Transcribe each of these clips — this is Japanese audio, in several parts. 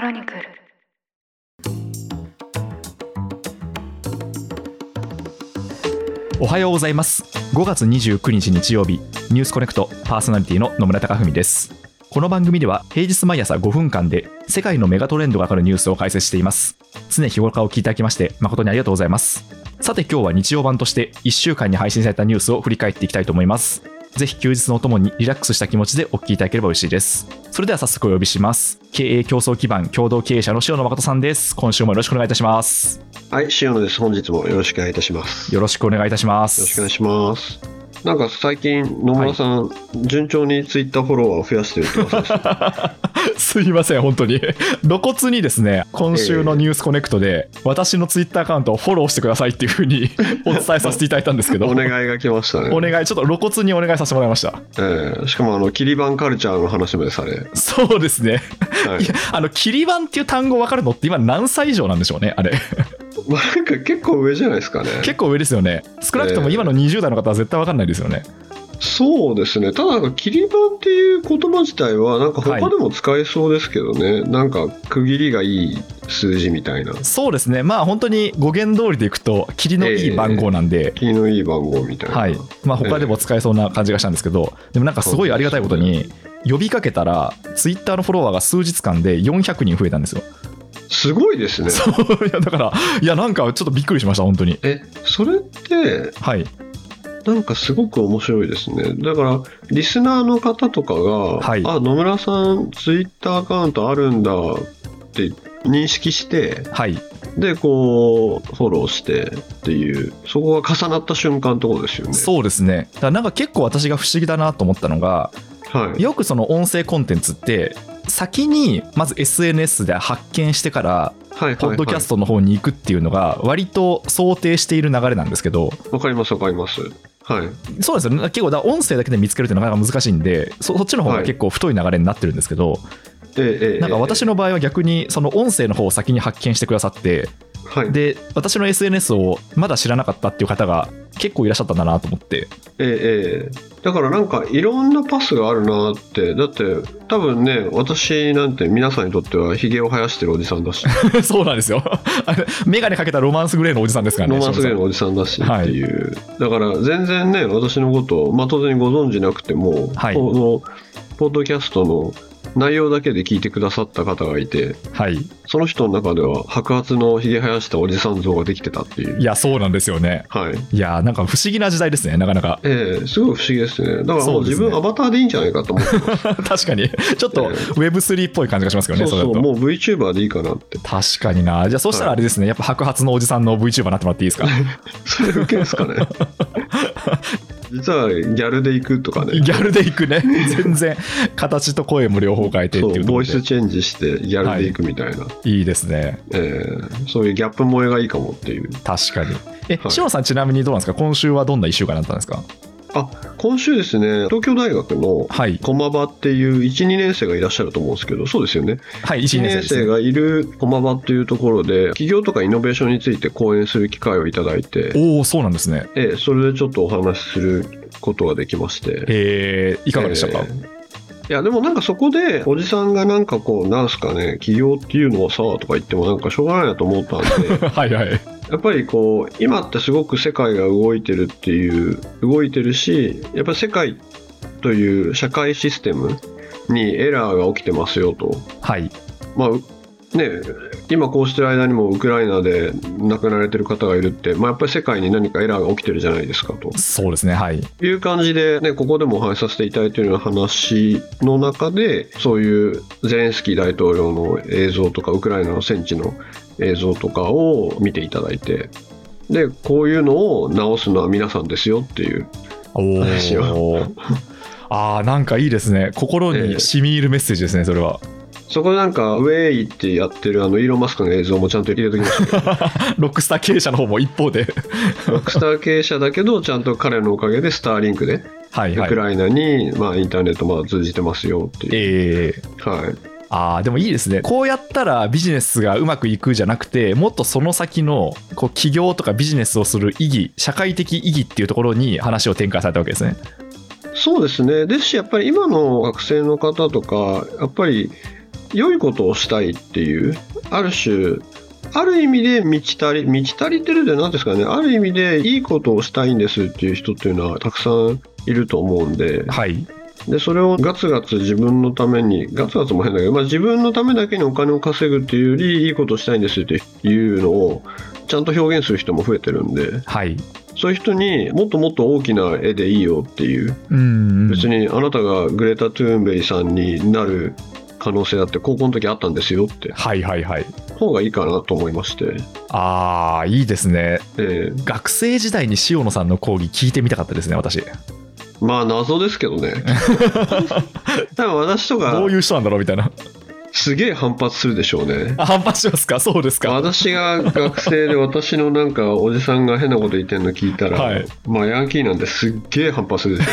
クロニクル。おはようございます。5月29日日曜日ニュースコネクトパーソナリティの野村貴文です。この番組では平日毎朝5分間で世界のメガトレンドがわかるニュースを解説しています。常日頃からお聞きいただきまして誠にありがとうございます。さて今日は日曜版として1週間に配信されたニュースを振り返っていきたいと思います。ぜひ休日のお供にリラックスした気持ちでお聞きいただければ嬉しいですそれでは早速お呼びします経営競争基盤共同経営者の塩野誠さんです今週もよろしくお願いいたしますはい、塩野です。本日もよろしくお願いいたします。よよろしくお願いいたしますろしくお願いします。なんか最近、野村さん、順調にツイッターフォロワーを増やしてるってことです すいません、本当に。露骨にですね、今週のニュースコネクトで、私のツイッターアカウントをフォローしてくださいっていうふうに お伝えさせていただいたんですけど、お願いが来ましたね。お願い、ちょっと露骨にお願いさせてもらいました。ええしかも、あの、キリバンカルチャーの話までされ。そうですね。はいいや、あの、キリバンっていう単語分かるのって今何歳以上なんでしょうね、あれ。まあ、なんか結構上じゃないですかね。結構上ですよね。少なくとも今の20代の方は絶対分かんないですよね。そうですね。ただ、なんか、キリバンっていう言葉自体は、なんか他でも使えそうですけどね。なんか、区切りがいい数字みたいな。そうですね。まあ本当に語源通りでいくと、キリのいい番号なんで、気のいい番号みたいな。はい、まあ他でも使えそうな感じがしたんですけど、でもなんかすごいありがたいことに、呼びかけたら、ツイッターのフォロワーが数日間で400人増えたんですよ。すごいですね。そういやだから、いや、なんかちょっとびっくりしました、本当に。え、それって、はい、なんかすごく面白いですね。だから、リスナーの方とかが、はいあ、野村さん、ツイッターアカウントあるんだって認識して、はい、で、こう、フォローしてっていう、そこが重なった瞬間ってことですよね。そうですね。だからなんか結構私が不思議だなと思ったのが、はい。よくその音声コンテンツって、先にまず SNS で発見してから、ポッドキャスト。トの方に行くっていうのが、割と想定している流れなんですけど、わかりますわかります。はい。そうですよ。ね、結構、だ音声だけで見つけるってなかなか難しいんで、そそっちの方が結構太い流れになってるんですけど、ええええなんか私の場合は逆に、その音声の方を先に発見してくださって、はい。で、私の SNS をまだ知らなかったっていう方が結構いらっしゃったんだなと思って、ええええ。だからなんかいろんなパスがあるなって。だって多分ね私なんて皆さんにとってはひげを生やしてるおじさんだし。そうなんですよ。あれメガネかけたロマンスグレーのおじさんですからね。ロマンスグレーののおじさんだしっていう、だから全然ね私のことを、まあ、当然ご存知なくても、はい。このポッドキャストの内容だけで聞いてくださった方がいてはい。その人の中では白髪のひげ生やしたおじさん像ができてたっていう。いや、そうなんですよね。はい。いや、なんか不思議な時代ですね、なかなか。ええすごい不思議ですね。だからもう自分アバターでいいんじゃないかと思ってます。確かに、ちょっとえ Web3 っぽい感じがしますけどね、そうそうれだと。もう VTuber でいいかなって。確かにな。じゃあ、そうしたらあれですね、やっぱ白髪のおじさんの VTuber になってもらっていいですか？それ受けんすかね実はギャルで行くとかね。ギャルでいくね。全然、形と声も両方変えてってそいうボイスチェンジしてギャルで行くみたいな、い。いですね。えーそういうギャップ萌えがいいかもっていう。確かに。え、はい。さんちなみにどうなんですか？今週はどんな1週間だったんですか？あ今週ですね東京大学のはい。駒場っていう12年生がいらっしゃると思うんですけどそうですよねはい、1 1年生がいる駒場っていうところで企業とかイノベーションについて講演する機会をいただいておおそうなんですね。えーそれでちょっとお話しすることができましてえー、いかがでしたか、えーいやでもなんかそこでおじさんがなんかこうなんすかね起業っていうのはさとか言ってもなんかしょうがないなと思ったんで はいはい。やっぱりこう今ってすごく世界が動いてるっていう動いてるしやっぱり世界という社会システムにエラーが起きてますよとはい。まあうね今こうしてる間にもウクライナで亡くなられてる方がいるって、まあ、やっぱり世界に何かエラーが起きてるじゃないですかとそうですね、はい。いう感じで、ね、ここでもお話しさせていただいているような話の中でそういうゼレンスキー大統領の映像とかウクライナの戦地の映像とかを見ていただいてでこういうのを直すのは皆さんですよっていうお話お。ああ、なんかいいですね。心に染み入るメッセージですね、それは。そこでなんかウェイってやってるあのイーロン・マスクの映像もちゃんと入れときました ロックスター経営者の方も一方で。ロックスター経営者だけどちゃんと彼のおかげでスターリンクではいはいウク。ライナに、まあ、インターネットまあ通じてますよっていう、ええはい、ああ、でもいいですね。こうやったらビジネスがうまくいくじゃなくて、もっとその先のこう企業とかビジネスをする意義、社会的意義っていうところに話を展開されたわけですね。そうですねですしやっぱり今の学生の方とかやっぱり良いことをしたいっていう、ある種、ある意味で満ち足り、満ち足りてるで何ですかね、ある意味でいいことをしたいんですっていう人っていうのはたくさんいると思うんで、はい。で、それをガツガツ自分のために、ガツガツも変だけど、まあ自分のためだけにお金を稼ぐっていうより、いいことをしたいんですっていうのを、ちゃんと表現する人も増えてるんで、はい。そういう人にもっともっと大きな絵でいいよっていう、うんうん。別にあなたがグレタ・トゥーンベリさんになる可能性だって高校の時あったんですよってはいはいはい。方がいいかなと思いまして、ああ、いいですね。えー学生時代に塩野さんの講義聞いてみたかったですね、私。まあ謎ですけどね 多分私とかどういう人なんだろうみたいな。すげえ反発するでしょうねあ反発しますか？そうですか。私が学生で私のなんかおじさんが変なこと言ってんの聞いたら、はいまあヤンキーなんですっげえ反発するでしょ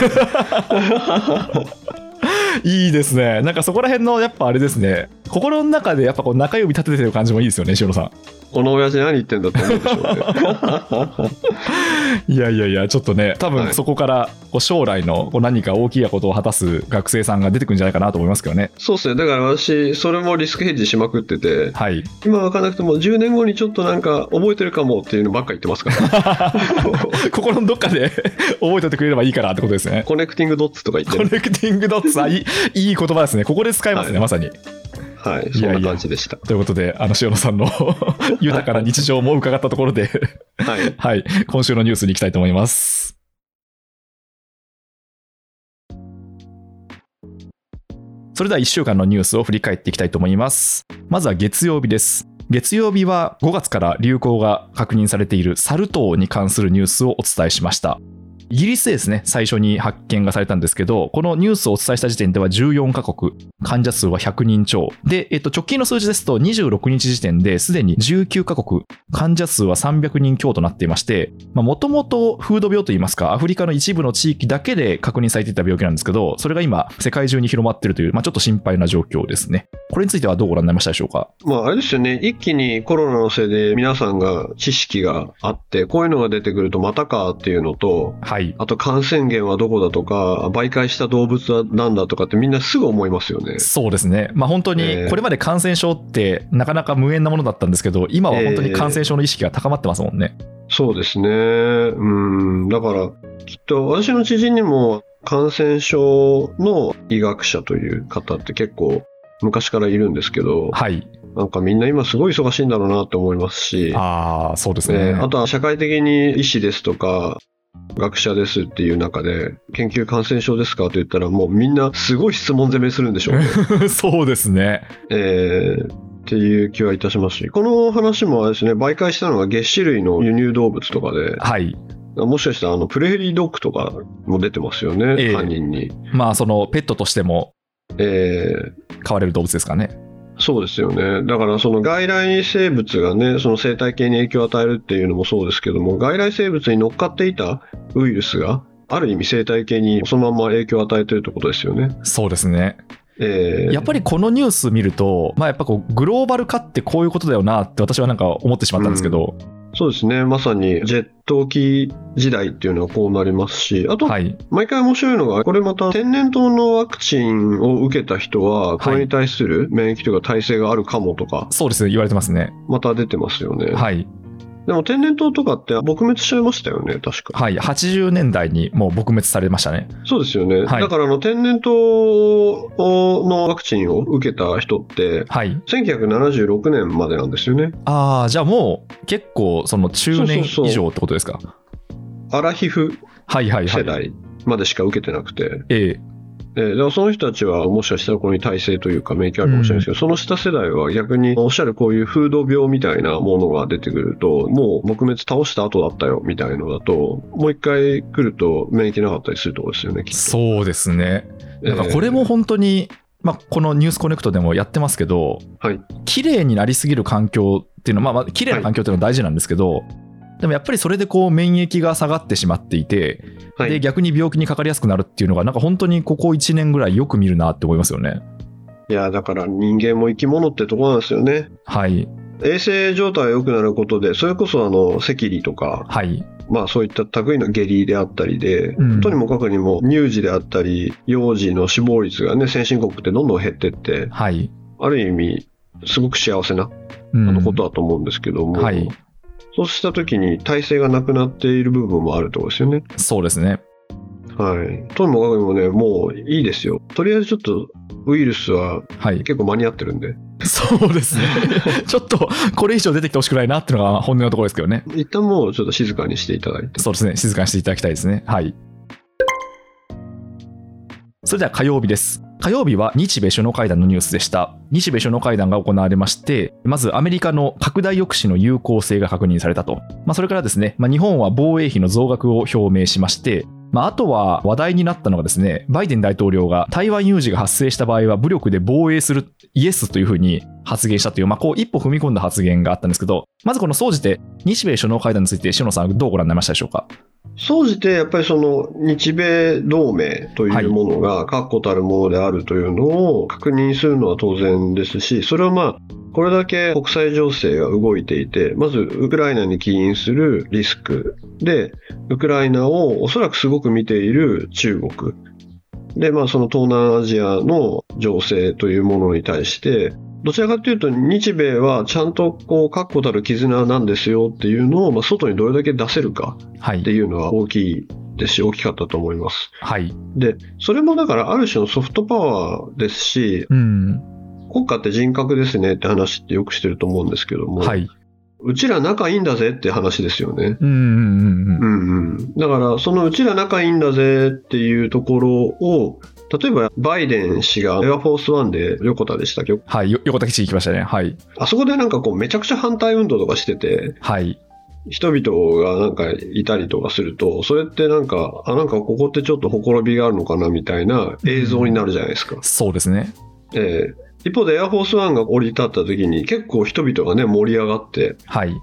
いいですね。なんかそこら辺の、やっぱあれですね。心の中でやっぱこう中指立ててる感じもいいですよね、塩野さん。この親父何言ってんだと思うでしょうね いやいやいや、ちょっとね、多はい分そこからこう将来のこう何か大きいことを果たす学生さんが出てくるんじゃないかなと思いますけどね。そうですねだから私それもリスクヘッジしまくっててはい。今分かんなくても10年後にちょっとなんか覚えてるかもっていうのばっか言ってますから 心のどっかで 覚えておいてくれればいいかなってことですね。 connecting dots とか言ってる connecting dots、あいいいい言葉ですね。ここで使えますね、はいまさに。はいいやいやそんな感じでしたということで、あの塩野さんの 豊かな日常も伺ったところで、はい はい、今週のニュースに行きたいと思います。それでは1週間のニュースを振り返っていきたいと思います。まずは月曜日です。月曜日は5月から流行が確認されているサル痘に関するニュースをお伝えしました。イギリスでですね、最初に発見がされたんですけど、このニュースをお伝えした時点では14カ国、患者数は100人超。で、えっと、直近の数字ですと26日時点ですでに19カ国、患者数は300人強となっていまして、もともと風土病といいますか、アフリカの一部の地域だけで確認されていた病気なんですけど、それが今、世界中に広まっているという、まあ、ちょっと心配な状況ですね。これについてはどうご覧になりましたでしょうか？まあ、あれですよね、一気にコロナのせいで皆さんが知識があって、こういうのが出てくるとまたかっていうのと、はい。あと感染源はどこだとか、媒介した動物は何だとかってみんなすぐ思いますよね。そうですね。まあ本当にえー、これまで感染症ってなかなか無縁なものだったんですけど、今は本当に感染症の意識が高まってますもんね。そうですね。うん。だから、きっと私の知人にも感染症の医学者という方って結構昔からいるんですけど、はい。なんかみんな今すごい忙しいんだろうなって思いますし、ああ、そうですね。えーあとは社会的に医師ですとか、学者ですっていう中で、研究感染症ですかと言ったら、もうみんなすごい質問攻めするんでしょうね。そうですね。えーっていう気はいたしますし、この話もあれですね、媒介したのが月種類の輸入動物とかで、はい。もしかしたらあのプレーリードッグとかも出てますよね、ええ犯人に。まあそのペットとしてもえー飼われる動物ですからね。そうですよね。だからその外来生物がね、その生態系に影響を与えるっていうのもそうですけども、外来生物に乗っかっていたウイルスが、ある意味生態系にそのまま影響を与えてるってことですよね。そうですね。えーやっぱりこのニュース見ると、まあやっぱこうグローバル化ってこういうことだよなって私はなんか思ってしまったんですけど、そうですね。まさにジェット機時代っていうのはこうなりますし、あと、はい。毎回面白いのが、これまた天然痘のワクチンを受けた人は、これに対する免疫というか耐性があるかもとか、そうですね、言われてますね。また出てますよね。はい。でも天然痘とかって撲滅しちゃいましたよね、確か。はい。80年代にもう撲滅されましたね。そうですよね。はいだからあの天然痘のワクチンを受けた人って、はい。1976年までなんですよね。ああ、じゃあもう結構その中年以上ってことですか？アラヒフはいはいはい。世代までしか受けてなくて、えええーだからその人たちはもしかしたらこれに耐性というか免疫あるかもしれないですけど、その下世代は逆におっしゃるこういう風土病みたいなものが出てくると、もう撲滅倒した後だったよみたいのだと、もう一回来ると免疫なかったりするところですよね、きっと。そうですね。なんかこれえも本当に、まあ、このニュースコネクトでもやってますけど、はい。綺麗になりすぎる環境っていうのは、まあ、まあ綺麗な環境っていうのは大事なんですけど、でもやっぱりそれでこう免疫が下がってしまっていて、ーはい。で逆に病気にかかりやすくなるっていうのが、なんか本当にここ1年ぐらいよく見るなって思いますよね。いや、だから人間も生き物ってところなんですよね。はい、衛生状態が良くなることで、それこそあの、赤痢とか、はい、まあそういった類の下痢であったりで、うんとにもかくにも乳児であったり、幼児の死亡率がね、先進国ってどんどん減ってって、はい、ある意味、すごく幸せなことだと思うんですけども、はいそうしたときに体制がなくなっている部分もあるところですよね。そうですね。はい。ともかくもね、もういいですよ。とりあえずちょっとウイルスははい。結構間に合ってるんで、そうですね。ちょっと、これ以上出てきてほしくないなっていうのが本音のところですけどね。一旦もうちょっと静かにしていただいて。そうですね。静かにしていただきたいですね。はい。それでは火曜日です。火曜日は日米首脳会談のニュースでした。日米首脳会談が行われまして、まずアメリカの拡大抑止の有効性が確認されたと。まあ、それからですね、まあ、日本は防衛費の増額を表明しまして、まあ、あとは話題になったのがですね、バイデン大統領が台湾有事が発生した場合は武力で防衛するイエスというふうに発言したという、まあ、こう一歩踏み込んだ発言があったんですけど、まずこの総じて日米首脳会談について、塩野さん、どうご覧になりましたでしょうか？総じてやっぱりその日米同盟というものが確固たるものであるというのを確認するのは当然ですし、それはまあ、これだけ国際情勢が動いていて、まずウクライナに起因するリスクで、ウクライナをおそらくすごく見ている中国。で、まあその東南アジアの情勢というものに対して、どちらかというと日米はちゃんとこう確固たる絆なんですよっていうのを、まあ、外にどれだけ出せるか。はいって。いうのは大きいですし、大きかったと思います。はい。で、それもだからある種のソフトパワーですし、うん。国家って人格ですねって話ってよくしてると思うんですけども、はい。うちら仲いいんだぜって話ですよね。うんうんうんうん。うんうん。だから、そのうちら仲いいんだぜっていうところを、例えばバイデン氏がエアフォースワンで横田でしたっけ？はい。よ横田基地行きましたね。はい。あそこでなんかこうめちゃくちゃ反対運動とかしてて、はい。人々がなんかいたりとかすると、それってなんか、あ、なんかここってちょっとほころびがあるのかなみたいな映像になるじゃないですか。そうですね。ええ一方でエアフォースワンが降り立った時に結構人々がね盛り上がって、はい。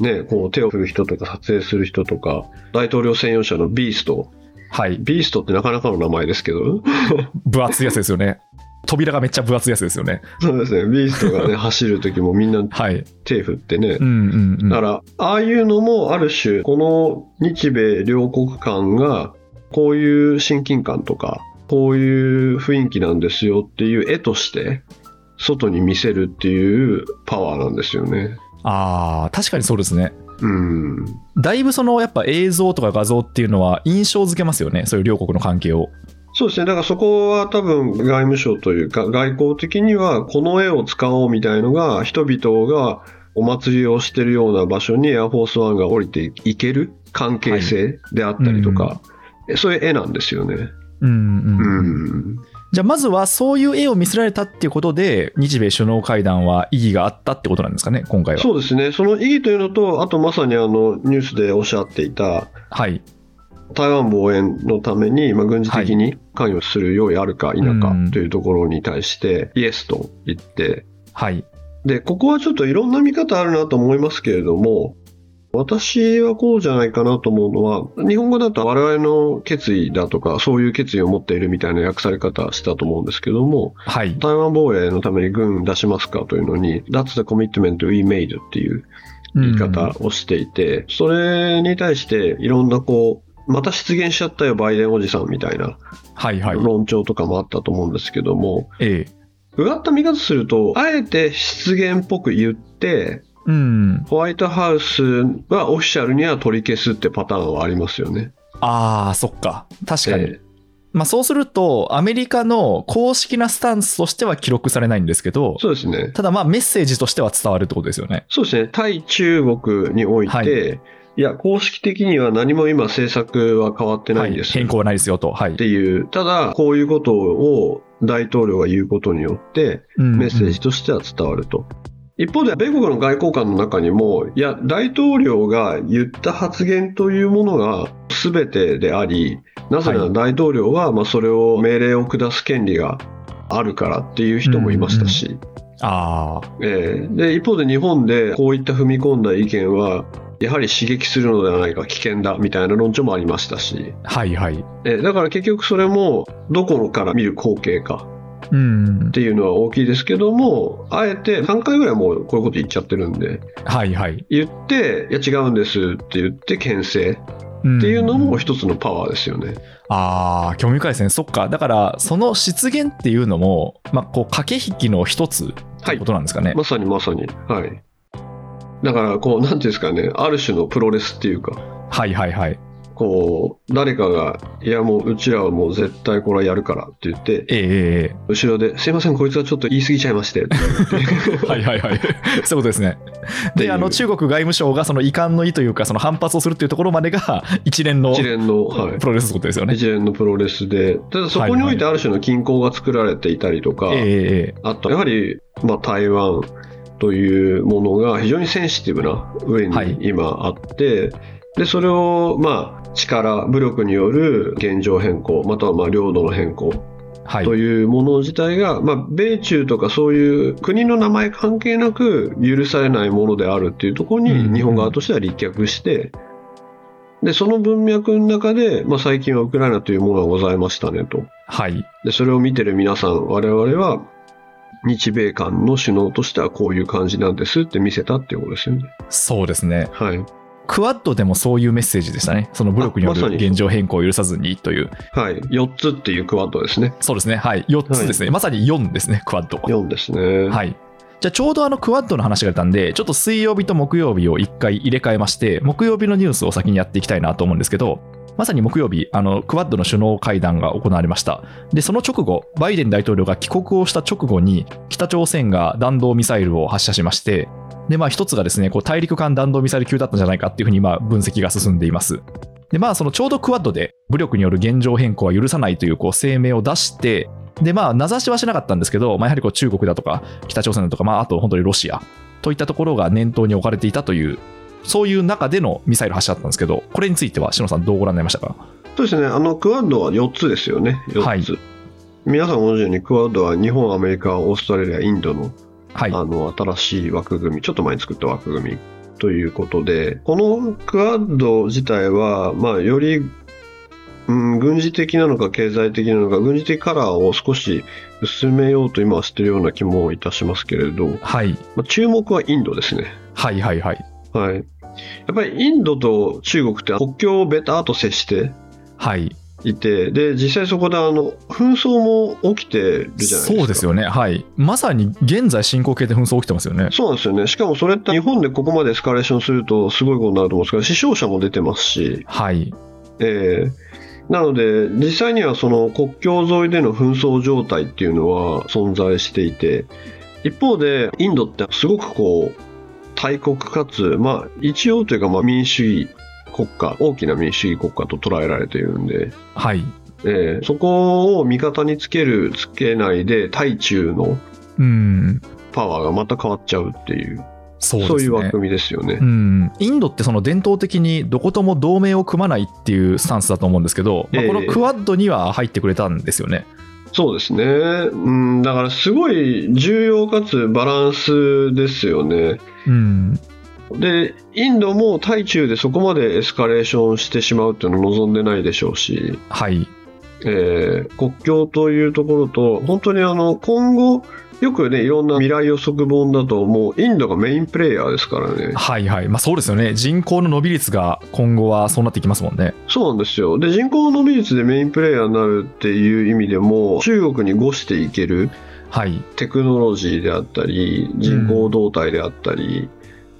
ね、こう手を振る人とか撮影する人とか、大統領専用車のビースト。はい。ビーストってなかなかの名前ですけど、分厚いやつですよね。扉がめっちゃ分厚いやつですよね。そうですね、ビーストがね、走る時もみんなはい。手振ってねう。んうんうん。だから、ああいうのもある種、この日米両国間が、こういう親近感とか、こういう雰囲気なんですよっていう絵として、外に見せるっていうパワーなんですよね。ああ、確かにそうですね。うん。だいぶそのやっぱ映像とか画像っていうのは印象付けますよね。そういう両国の関係を。そうですね。だからそこは多分外務省というか外交的にはこの絵を使おうみたいのが人々がお祭りをしてるような場所にエアフォースワンが降りていける関係性であったりとか、そういう絵なんですよね。うんうん。うん。じゃあまずはそういう絵を見せられたっていうことで、日米首脳会談は意義があったってことなんですかね、今回は。そうですね。その意義というのと、あとまさにあのニュースでおっしゃっていたはい。台湾防衛のために、まあ、軍事的に関与する用意あるか否かうんというところに対して、イエスと言って、はい。で、ここはちょっといろんな見方あるなと思いますけれども、私はこうじゃないかなと思うのは、日本語だと我々の決意だとか、そういう決意を持っているみたいな訳され方したと思うんですけども、はい。台湾防衛のために軍出しますかというのに、That's the commitment we made っていう言い方をしていて、それに対していろんなこう、また出現しちゃったよ、バイデンおじさんみたいなはいはい。論調とかもあったと思うんですけども、ええ。うがった見方すると、あえて出現っぽく言って、うん。ホワイトハウスはオフィシャルには取り消すってパターンはありますよね。ああ、そっか。確かに。えまあそうすると、アメリカの公式なスタンスとしては記録されないんですけどえ、そうですね。ただまあメッセージとしては伝わるってことですよね。そうですね。対中国において、はいい、や、公式的には何も今政策は変わってないんです。変更はないですよと。はいっ。ていう、ただ、こういうことを大統領が言うことによって、メメッセージとしては伝わると。一方で、米国の外交官の中にも、いや、大統領が言った発言というものが全てであり、なぜならはい。大統領はまあそれを命令を下す権利があるからっていう人もいましたし、ああ、えーで一方で日本でこういった踏み込んだ意見は、やはり刺激するのではないか、危険だみたいな論調もありましたし、はいはい。えーだから結局それもどこから見る光景か。うんっ。ていうのは大きいですけども、あえて3回ぐらいもうこういうこと言っちゃってるんで、はいはい。言って、いや違うんですって言って牽制っていうのも一つのパワーですよね。ああ、興味深いですね。そっか。だから、その出現っていうのも、まあ、こう、駆け引きの一つってことなんですかね。まさにまさに。はい。だから、こう、なんていうんですかね、ある種のプロレスっていうか、はいはいはい。こう、誰かが、いやもう、うちらはもう絶対これはやるからって言って、ええええ後ろで、すいません、こいつはちょっと言い過ぎちゃいまして、って はいはいはい。そういうことですね。で、あの、中国外務省がその遺憾の意というか、その反発をするっていうところまでが 一連の一連の、はいプ。ロレスことですよね。一連のプロレスで、ただそこにおいてある種の均衡が作られていたりとか、ええええあと、やはり、まあ、台湾というものが非常にセンシティブな上はいに今あって、で、それを、まあ、力、武力による現状変更、またはまあ領土の変更はい。というもの自体が、まあ、米中とかそういう国の名前関係なく許されないものであるっていうところうんに日本側としては立脚して、で、その文脈の中で、まあ、最近はウクライナというものがございましたねと。はい。で、それを見てる皆さん、我々は、日米間の首脳としてはこういう感じなんですって見せたっていうことですよね。そうですね。はい。クワッドでもそういうメッセージでしたね。その武力による現状変更を許さずにという。はい。4つっていうクワッドですね。そうですね。はい。4つですね。まさに4ですね、クワッド。4ですね。はい。じゃあちょうどあのクワッドの話が出たんで、ちょっと水曜日と木曜日を1回入れ替えまして、木曜日のニュースを先にやっていきたいなと思うんですけど、まさに木曜日、あのクワッドの首脳会談が行われました。で、その直後、バイデン大統領が帰国をした直後に、北朝鮮が弾道ミサイルを発射しまして、で、まあ一つがですね、こう大陸間弾道ミサイル級だったんじゃないかっていうふうにまあ分析が進んでいます。で、まあそのちょうどクワッドで武力による現状変更は許さないというこう声明を出して、で、まあ名指しはしなかったんですけど、まあ、やはりこう中国だとか北朝鮮だとか、まああと本当にロシアといったところが念頭に置かれていたという、そういう中でのミサイル発射だったんですけど、これについては、篠さんどうご覧になりましたか？そうですね。あの、クワッドは4つですよね。4つ。はい皆さんご存知のように、クワッドは日本、アメリカ、オーストラリア、インドのはい。あの、新しい枠組み、ちょっと前に作った枠組みということで、このクアッド自体は、まあ、より、うん、軍事的なのか経済的なのか、軍事的カラーを少し薄めようと今はしているような気もいたしますけれど、はい。まあ、注目はインドですね。はいはいはい。はい。やっぱりインドと中国って国境をベターと接してはい。いて、で、実際そこであの、紛争も起きてるじゃないですか。そうですよね。はい。まさに現在進行形で紛争起きてますよね。そうなんですよね。しかもそれって日本でここまでエスカレーションするとすごいことになると思うんですけど、死傷者も出てますし、はい。えーなので実際にはその国境沿いでの紛争状態っていうのは存在していて、一方でインドってすごくこう、大国かつ、まあ一応というかまあ民主主義国家、大きな民主主義国家と捉えられているんで、はい。えーそこを味方につける、つけないで、対中のうん。パワーがまた変わっちゃうっていう、そうね。そういう枠組みですよね。うん、インドってその伝統的にどことも同盟を組まないっていうスタンスだと思うんですけど、まあ、ええこのクワッドには入ってくれたんですよね。そうですね。うん、だからすごい重要かつバランスですよね。うん、で、インドも対中でそこまでエスカレーションしてしまうっていうのを望んでないでしょうし、はい、えー国境というところと、本当にあの、今後、よくね、いろんな未来予測本だと、もうインドがメインプレイヤーですからね。はい、はい、まあ、そうですよね、人口の伸び率が今後はそうなっていきますもんね。そうなんですよ。で、人口の伸び率でメインプレイヤーになるっていう意味でも、中国に誤していけるはい、テクノロジーであったり、人口動態であったり、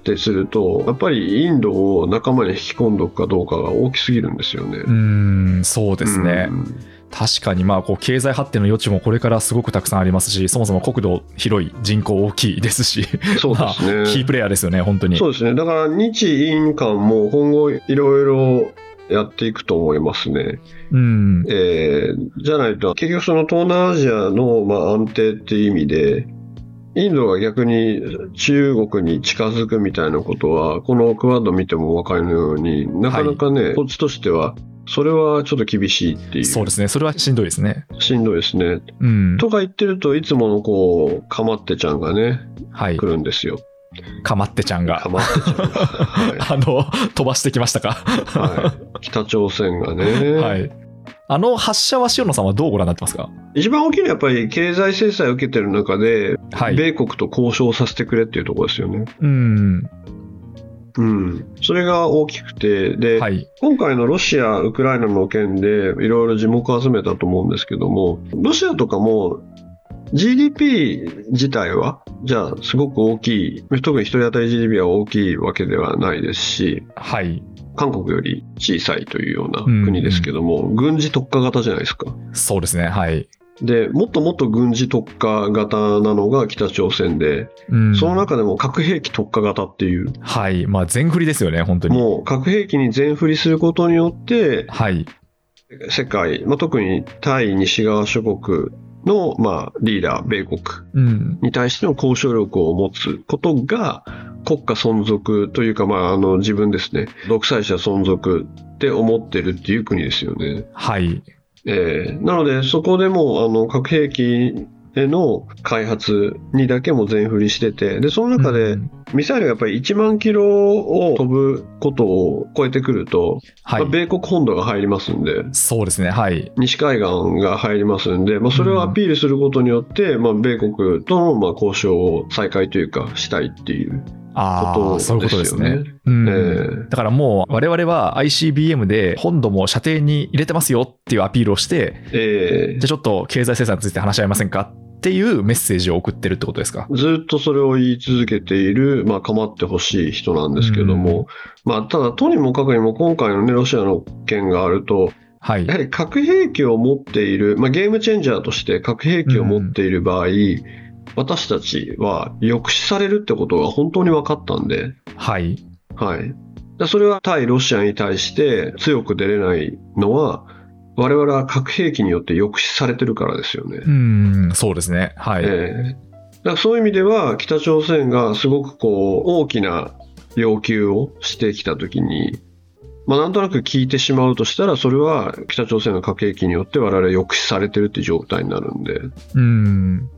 ってすると、やっぱりインドを仲間に引き込んでおくかどうかが大きすぎるんですよね。うん、そうですね。うん確かにまあこう経済発展の余地もこれからすごくたくさんありますし、そもそも国土広い、人口大きいですし、そうですね。まあキープレイヤーですよね、本当に。そうですね。だから日印間も今後いろいろやっていくと思いますね。うん、えーじゃないと、結局その東南アジアのまあ安定っていう意味で、インドが逆に中国に近づくみたいなことは、このクワッド見てもお分かりのようになかなかね、こっちとしては、それはちょっと厳しいっていう。そうですね、それはしんどいですね。しんどいですね。うん、とか言ってると、いつものこう、かまってちゃんがね、はい来、るんですよ。かまってちゃんがか。まってちゃんが。はい あの、飛ばしてきましたか？はい、北朝鮮がね、はい。あの発射は塩野さんはどうご覧になってますか？一番大きいのはやっぱり経済制裁を受けてる中で、はい。米国と交渉させてくれっていうところですよね。うん。うん、それが大きくて、で、はい。今回のロシア、ウクライナの件でいろいろ字幕を集めたと思うんですけども、ロシアとかも GDP 自体は、じゃあすごく大きい、特に一人当たり GDP は大きいわけではないですし、はい。韓国より小さいというような国ですけども、軍事特化型じゃないですか。そうですね。はい。で、もっともっと軍事特化型なのが北朝鮮で、うんその中でも核兵器特化型っていう、はい。まあ、全振りですよね、本当に。もう核兵器に全振りすることによって、はい。世界、まあ、特に対西側諸国の、まあ、リーダー、米国うん。に対しての交渉力を持つことが、国家存続というか、まあ、あの自分ですね、独裁者存続って思ってるっていう国ですよね。はい。えーなので、そこでもあの核兵器への開発にだけも全振りしてて、でその中でうんミサイルがやっぱり1万キロを飛ぶことを超えてくると、はい。まあ米国本土が入りますんで、そうですね。はい。西海岸が入りますんで、まあ、それをアピールすることによって、まあ、米国とのまあ交渉を再開というか、したいっていうああ、そういうことですすよね。うん。えーだからもう我々は ICBM で本土も射程に入れてますよっていうアピールをして、えじゃあちょっと経済制裁について話し合いませんかっていうメッセージを送ってるってことですか？ーずっとそれを言い続けている、まあ、構ってほしい人なんですけども、まあ、ただ、とにもかくにも今回の、ね、ロシアの件があると、はい。や。はり核兵器を持っている、まあ、ゲームチェンジャーとして核兵器を持っている場合、私たちは抑止されるってことが本当に分かったんで、はい。はい。だそれは対ロシアに対して強く出れないのは、我々は核兵器によって抑止されてるからですよね。うん、そうですね。はい。ええだからそういう意味では、北朝鮮がすごくこう大きな要求をしてきたときに、まあ、なんとなく聞いてしまうとしたら、それは北朝鮮の核兵器によって我々は抑止されてるって状態になるんで、うん。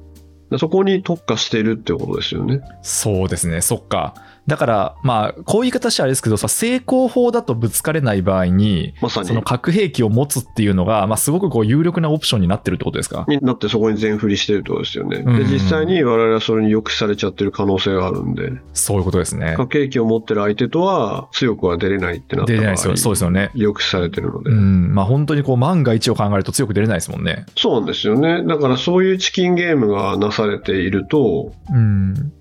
そこに特化しているってことですよね。そうですね。そっか。だから、まあ、こういう言い方してあれですけどさ、成功法だとぶつかれない場合に、まさにその核兵器を持つっていうのが、まあ、すごくこう有力なオプションになってるってことですか？になってそこに全振りしてるってことですよね。うんで、実際に我々はそれに抑止されちゃってる可能性があるんで、そういうことですね。核兵器を持ってる相手とは強くは出れないってなった場合出れないですよ。そうですよね。抑止されてるので、うん。まあ、本当にこう、万が一を考えると強く出れないですもんね。そうなんですよね。だからそういうチキンゲームがなされていると、うん。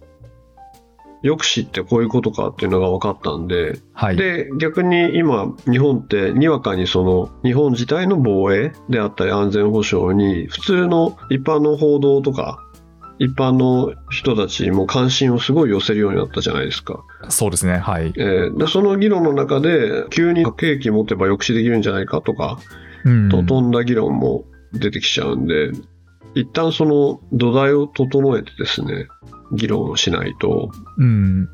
抑止ってこういうことかっていうのが分かったんで、はい。で、逆に今、日本ってにわかにその日本自体の防衛であったり安全保障に普通の一般の報道とか、一般の人たちも関心をすごい寄せるようになったじゃないですか。そうですね。はい。えーでその議論の中で、急に核兵器持てば抑止できるんじゃないかとか、うん。と飛んだ議論も出てきちゃうんで、一旦その土台を整えてですね、議論をしないと、うん。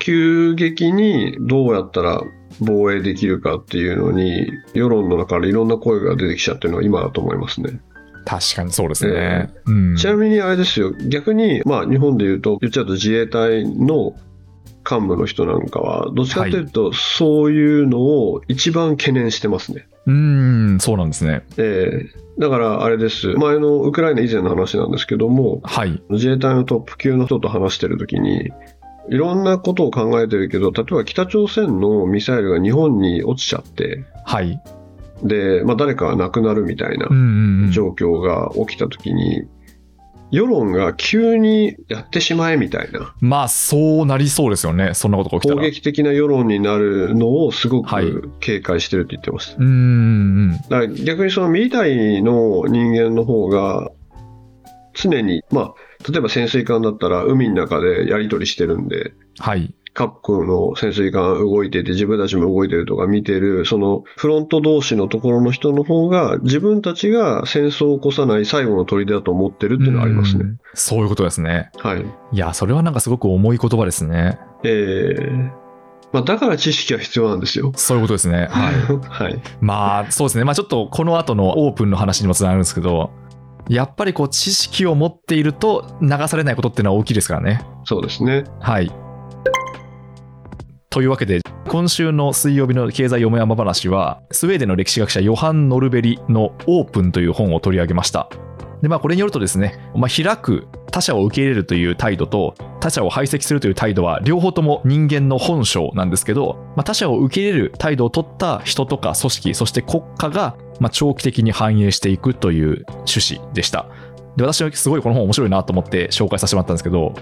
急激にどうやったら防衛できるかっていうのに、世論の中からいろんな声が出てきちゃってるのは今だと思いますね。確かにそうですね。うん。ちなみにあれですよ、逆に、まあ日本で言うと、言っちゃうと自衛隊の幹部の人なんかは、どっちかというと、そういうのを一番懸念してますね。うん、そうなんですね。えーだからあれです、前のウクライナ以前の話なんですけども、はい。自衛隊のトップ級の人と話してるときに、いろんなことを考えてるけど、例えば北朝鮮のミサイルが日本に落ちちゃって、はい。で、まあ、誰かが亡くなるみたいなうんうんうん。状況が起きたときに、世論が急にやってしまえみたいな、まあ、そうなりそうですよね。そんなことが起きたら。攻撃的な世論になるのをすごはいく警戒してるって言ってました。うんうんうん。だから逆にそのミリタリーの人間の方が、常に、まあ、例えば潜水艦だったら海の中でやり取りしてるんで、はい。各国の潜水艦動いてて自分たちも動いてるとか見てる、そのフロント同士のところの人の方が自分たちが戦争を起こさない最後の砦だと思ってるっていうのはありますね。うんそういうことですね。はい。いや、それはなんかすごく重い言葉ですね。えー、まあだから知識は必要なんですよ。そういうことですね。はい。はい。まあ、そうですね。まあ、ちょっとこの後のオープンの話にもつながるんですけど、やっぱりこう、知識を持っていると流されないことっていうのは大きいですからね。そうですね。はい。というわけで、今週の水曜日の経済よもやま話は、スウェーデンの歴史学者ヨハン・ノルベリのオープンという本を取り上げました。で、まあ、これによるとですね、まあ、開く、他者を受け入れるという態度と、他者を排斥するという態度は、両方とも人間の本性なんですけど、まあ、他者を受け入れる態度を取った人とか組織、そして国家が、まあ、長期的に繁栄していくという趣旨でした。で、私はすごいこの本面白いなと思って紹介させてもらったんですけど、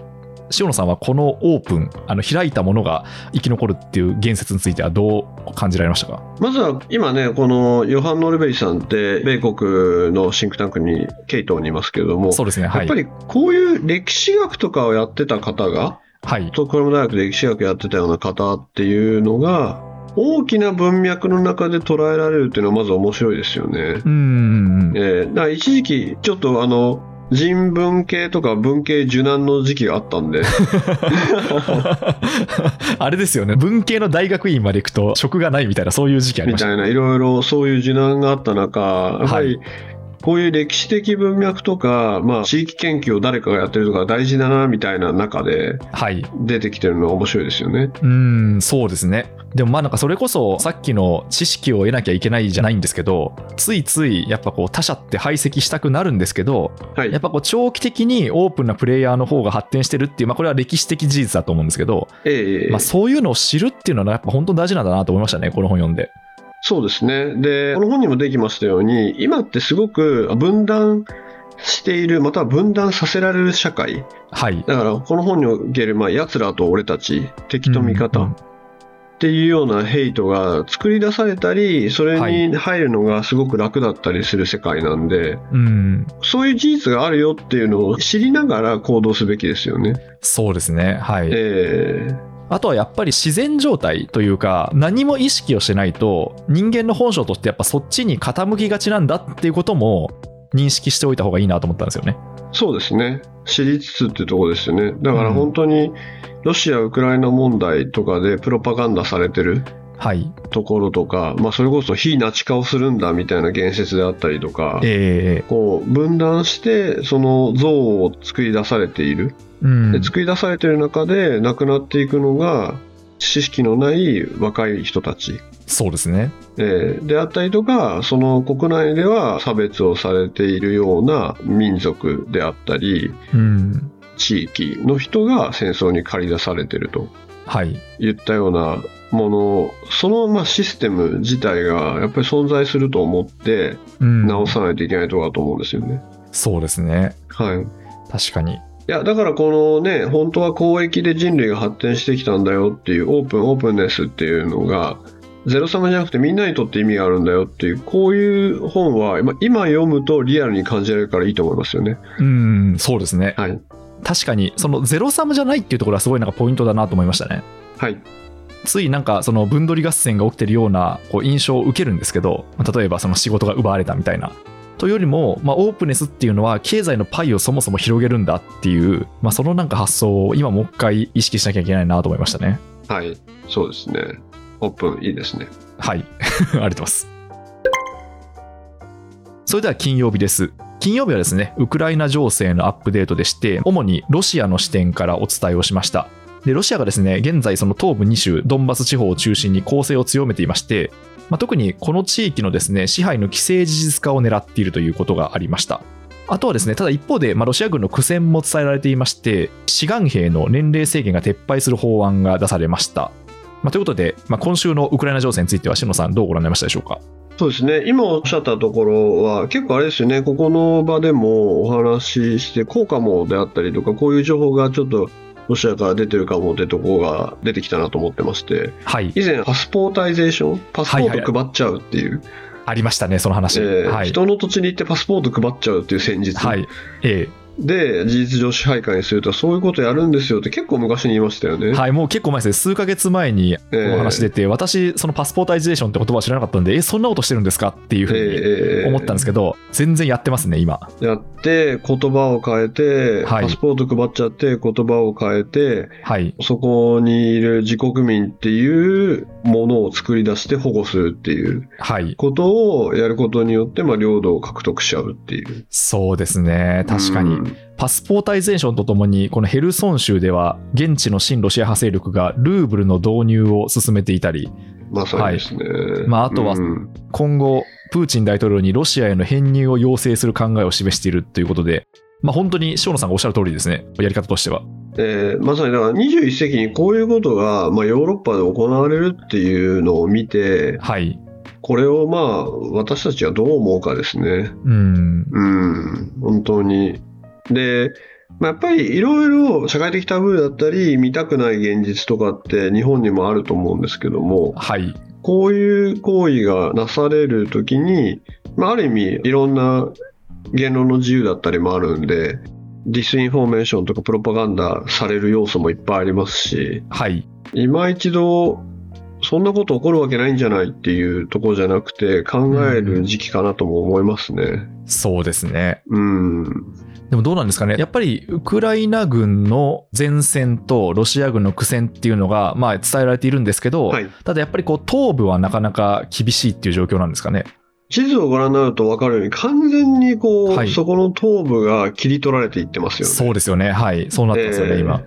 塩野さんはこのオープン、あの開いたものが生き残るっていう言説についてはどう感じられましたか？まずは今ね、このヨハン・ノルベリさんって、米国のシンクタンクに、ケイトにいますけれども、そうですね、はいやっぱ。りこういう歴史学とかをやってた方が、はい。東京大学で歴史学やってたような方っていうのが、大きな文脈の中で捉えられるっていうのはまず面白いですよね。うん。えーだから一時期、ちょっとあの、人文系とか文系受難の時期があったんで、あれですよね、文系の大学院まで行くと職がないみたいな、そういう時期ありました。みたいな、いろいろそういう受難があった中、やっぱり、こういう歴史的文脈とか、まあ、地域研究を誰かがやってるとか大事だなみたいな中ではい。出てきてるのは面白いですよね。うん、そうですね。でもまあなんかそれこそさっきの知識を得なきゃいけないじゃないんですけど、ついついやっぱこう他者って排斥したくなるんですけど、はいやっ。ぱこう長期的にオープンなプレイヤーの方が発展してるっていう、まあこれは歴史的事実だと思うんですけど、ええまあそういうのを知るっていうのはやっぱ本当に大事なんだなと思いましたね、この本読んで。そうですね。で、この本にもできましたように、今ってすごく分断している、または分断させられる社会。はい。だから、この本における、まあ、奴らと俺たち、敵と味うん方っていうようなヘイトが作り出されたり、それに入るのがすごく楽だったりする世界なんで、うん、そういう事実があるよっていうのを知りながら行動すべきですよね。そうですね。はい。えあとはやっぱり自然状態というか、何も意識をしないと、人間の本性としてやっぱそっちに傾きがちなんだっていうことも認識しておいた方がいいなと思ったんですよね。ーそうですね。知りつつっていうところですよね。だから本当に、ロシア・ウクライナ問題とかでプロパガンダされてるはい。ところとか、まあ、それこそ非ナチ化をするんだみたいな言説であったりとか、えこう分断してその像を作り出されている、ーうんで作り出されている中でなくなっていくのが知識のない若い人たち、そうですね。えーであったりとかその国内では差別をされているような民族であったりうん。地域の人が戦争に駆り出されているとはい。いったようなものそのまあシステム自体がやっぱり存在すると思ってうん。直さないといけないところだと思うんですよね。そうですね。はい確かに。いや、だからこのね、本当は交易で人類が発展してきたんだよっていうオープン、オープンネスっていうのが、ゼロサムじゃなくてみんなにとって意味があるんだよっていう、こういう本は、まあ今読むとリアルに感じられるからいいと思いますよね。うん、そうですね。はい。確かに、そのゼロサムじゃないっていうところはすごいなんかポイントだなと思いましたね。はい。ついなんかその分取り合戦が起きてるようなこう印象を受けるんですけど、まあ例えばその仕事が奪われたみたいな。というよりも、まあ、オープンネスっていうのは経済のパイをそもそも広げるんだっていう、まあ、そのなんか発想を今もう一回意識しなきゃいけないなと思いましたね。はい。そうですね。オープンいいですね。はい。ありがとうございます。それでは金曜日です。金曜日はですね、ウクライナ情勢のアップデートでして、主にロシアの視点からお伝えをしました。で、ロシアがですね、現在その東部2州、ドンバス地方を中心に攻勢を強めていまして、まあ、特にこの地域のですね、支配の既成事実化を狙っているということがありました。あとはですね、ただ一方で、まあ、ロシア軍の苦戦も伝えられていまして、志願兵の年齢制限が撤廃する法案が出されました。まあ、ということで、まあ、今週のウクライナ情勢については、篠野さん、どうご覧になりましたでしょうか？そうですね。今おっしゃったところは、結構あれですよね。ここの場でもお話しして、効果もであったりとか、こういう情報がちょっとロシアから出てるかもってところが出てきたなと思ってまして、はい、以前パスポータイゼーション、パスポはいはいート配っちゃうっていう、ありましたね、その話。えーはい、人の土地に行ってパスポート配っちゃうっていう戦術、はい、えで事実上支配下にするとそういうことやるんですよって結構昔に言いましたよね。えはい、もう結構前ですね、数ヶ月前にこの話出て、私、そのパスポータイゼーションって言葉は知らなかったんで、え、そんなことしてるんですかっていうふうにえー思ったんですけど、全然やってますね、今。やって言葉を変えて、はい。パスポート配っちゃって言葉を変えてはい、そこにいる自国民っていうものを作り出して保護するっていうはい、ことをやることによって、まあ、領土を獲得しちゃうっていう。そうですね、確かに。うんパスポータイゼーションとともに、このヘルソン州では、現地の親ロシア派勢力がルーブルの導入を進めていたり、まさにですね。まああとはうん今後、プーチン大統領にロシアへの編入を要請する考えを示しているということで、まあ、本当に塩野さんがおっしゃる通りですね、やり方としては。えーまさにだから21世紀にこういうことが、まあ、ヨーロッパで行われるっていうのを見て、はい。これをまあ私たちはどう思うかですね。うん。うん、本当に。で、まあ、やっぱりいろいろ社会的タブーだったり、見たくない現実とかって日本にもあると思うんですけども、はい。こういう行為がなされるときに、まあ、ある意味いろんな言論の自由だったりもあるんで、ディスインフォメーションとかプロパガンダされる要素もいっぱいありますし、はい。今一度、そんなこと起こるわけないんじゃないっていうところじゃなくて、考える時期かなとも思いますね。そうですね。うん。でもどうなんですかね。やっぱりウクライナ軍の前線とロシア軍の苦戦っていうのが、まあ伝えられているんですけど、はい。ただやっぱりこう東部はなかなか厳しいっていう状況なんですかね。地図をご覧になると分かるように、完全にこう、はいそこの東部が切り取られていってますよね。そうですよね。はい。そうなってますよね、えー今。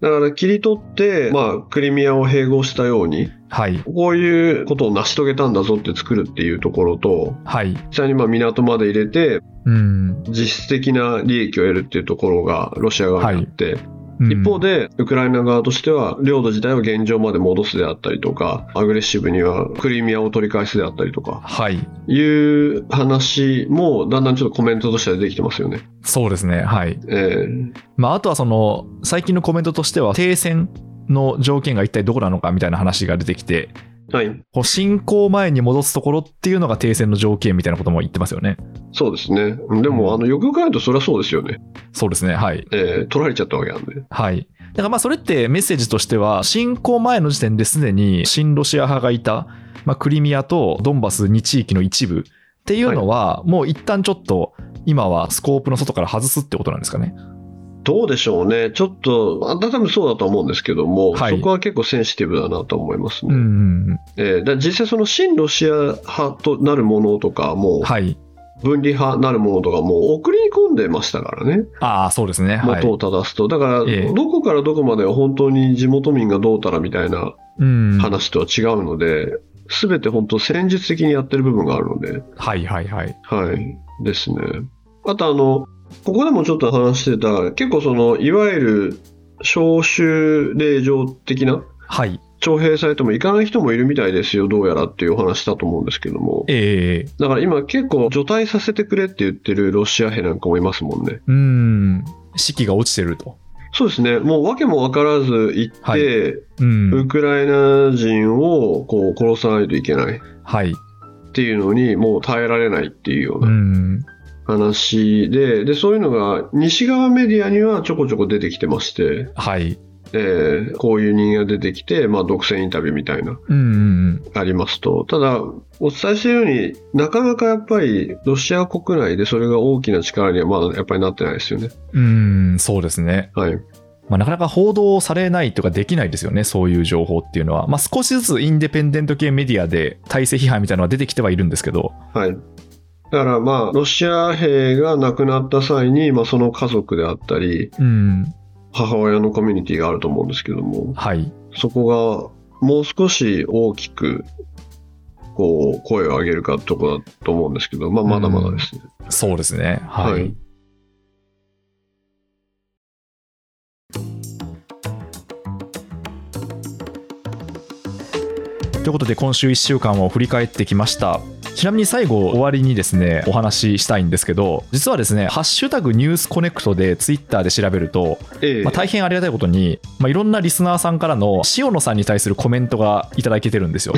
だから切り取って、まあ、クリミアを併合したように、はい。こういうことを成し遂げたんだぞって作るっていうところと、はい。実際にまあ港まで入れて、うん。実質的な利益を得るっていうところがロシア側にあって、うん一方で、ウクライナ側としては、領土自体を現状まで戻すであったりとか、アグレッシブにはクリミアを取り返すであったりとか、はい。いう話も、だんだんちょっとコメントとしては出てきてますよね。そうですね。はい。えーまあ、あとはその、最近のコメントとしては、停戦の条件が一体どこなのかみたいな話が出てきて、はい。こう侵攻前に戻すところっていうのが停戦の条件みたいなことも言ってますよね。そうですね。でも、あの、よくよく考えるとそれはそうですよね。そうですね。はい。えー取られちゃったわけなんで。はい。だからまあそれってメッセージとしては、侵攻前の時点ですでに親ロシア派がいた、まあ、クリミアとドンバス2地域の一部っていうのは、もう一旦ちょっと今はスコープの外から外すってことなんですかね。どうでしょうね。ちょっと、あ多分そうだと思うんですけども、はいそこは結構センシティブだなと思いますね。うんうんうん。えーだ実際その親ロシア派となるものとかも、はい。分離派なるものとかも送り込んでましたからね。ああ、そうですね。はい元。を正すと。だから、ええどこからどこまでは本当に地元民がどうたらみたいなうん。話とは違うので、すべて本当戦術的にやってる部分があるので、はいはいはい。はい。ですね。あとあの、ここでもちょっと話してた、結構その、いわゆる招集令状的なはい。徴兵されても行かない人もいるみたいですよ、どうやらっていうお話だと思うんですけども。ええだから今結構除隊させてくれって言ってるロシア兵なんかもいますもんね。うん。士気が落ちてると。そうですね。もう訳も分からず行って、はいうん。ウクライナ人をこう殺さないといけないっはい。ていうのにもう耐えられないっていうようう。なん話で、で、そういうのが西側メディアにはちょこちょこ出てきてまして、はい。えーこういう人間が出てきて、まあ、独占インタビューみたいな、うんうんうん。ありますと。ただ、お伝えしているようになかなかやっぱりロシア国内でそれが大きな力にはまだやっぱりなってないですよね。うん、そうですね。はい。まあ、なかなか報道されないとかできないですよね、そういう情報っていうのは。まあ、少しずつインデペンデント系メディアで体制批判みたいなのは出てきてはいるんですけど、はい。だからまあ、ロシア兵が亡くなった際に、まあ、その家族であったり、うん、母親のコミュニティがあると思うんですけども、はい。そこがもう少し大きく、こう、声を上げるかとこだと思うんですけど、まあ、まだまだですね。そうですね。はい。はいということで、今週1週間を振り返ってきました。ちなみに最後、終わりにですね、お話ししたいんですけど、実はですね、ハッシュタグニュースコネクトでツイッターで調べると、ええまあ、大変ありがたいことに、まあ、いろんなリスナーさんからの塩野さんに対するコメントがいただけてるんですよ。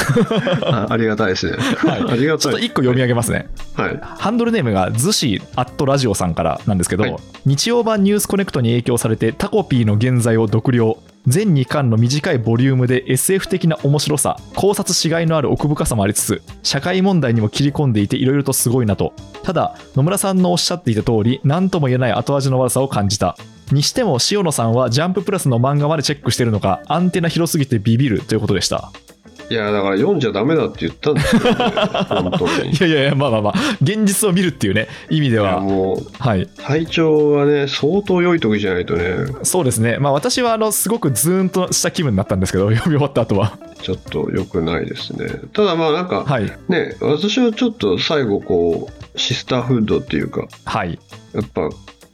あありがたいですね。はいありがたい。ちょっと1個読み上げますね。はい。ハンドルネームがズシアットラジオさんからなんですけど、はい日曜版ニュースコネクトに影響されてタコピーの現在を読了全2巻の短いボリュームで SF 的な面白さ考察しがいのある奥深さもありつつ社会問題にも切り込んでいていろいろとすごいなと。ただ野村さんのおっしゃっていた通り何とも言えない後味の悪さを感じた。にしても塩野さんはジャンププラスの漫画までチェックしてるのかアンテナ広すぎてビビるということでした。いや、だから読んじゃダメだって言ったんですよ、ね、本当に。いやいやいや、まあまあまあ、現実を見るっていうね、意味では、もう、はい、体調はね、相当良い時じゃないとね、そうですね、まあ私はあのすごくズーンとした気分になったんですけど、読み終わった後は。ちょっと良くないですね。ただまあなんか、はい、ね、私はちょっと最後こう、シスターフードっていうか、はい、やっぱ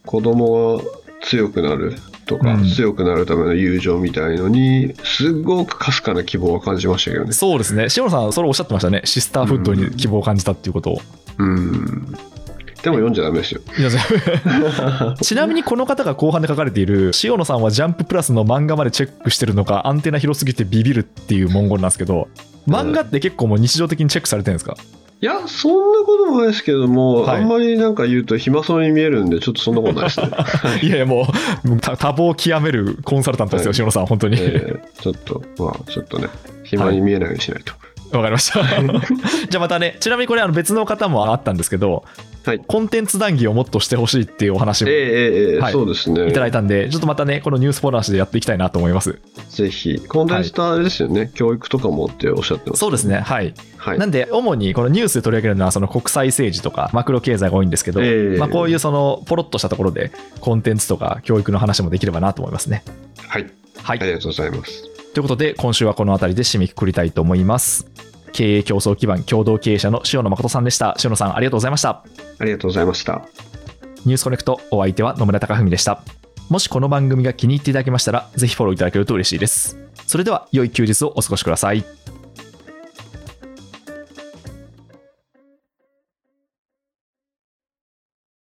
子供が強くなるとか、うん強くなるための友情みたいのに、すごくかすかな希望を感じましたけどね。そうですね、塩野さん、それおっしゃってましたね、シスターフッドに希望を感じたっていうことを。うん。でも読んじゃダメですよ。ちなみにこの方が後半で書かれている塩野さんはジャンププラスの漫画までチェックしてるのかアンテナ広すぎてビビるっていう文言なんですけど漫画って結構もう日常的にチェックされてるんですか？いや、そんなこともないですけども、はいあんまりなんか言うと暇そうに見えるんで、ちょっとそんなことないですね。いやいやもう多多忙を極めるコンサルタントですよ、はい塩野さん本当に、えーちょっと、まあ、ちょっとね、暇に見えないようにしないと。わかりました じゃあまたねちなみにこれあの別の方もあったんですけどはい。コンテンツ談義をもっとしてほしいっていうお話もはいそうですね。いただいたんでちょっとまたねこのニュースポランシでやっていきたいなと思いますぜひ。コンテンツとあれですよね、教育とかもっておっしゃってます。そうですねはいはい。なんで、主にこのニュースで取り上げるのは、その国際政治とかマクロ経済が多いんですけど、ええまあ、こういうそのポロッとしたところで、コンテンツとか教育の話もできればなと思いますね。はい。はい。ありがとうございます。ということで、今週はこの辺りで締めくくりたいと思います。経営競争基盤共同経営者の塩野誠さんでした。塩野さん、ありがとうございました。ありがとうございました。ニュースコネクト、お相手は野村貴文でした。もしこの番組が気に入っていただけましたら、ぜひフォローいただけると嬉しいです。それでは、良い休日をお過ごしください。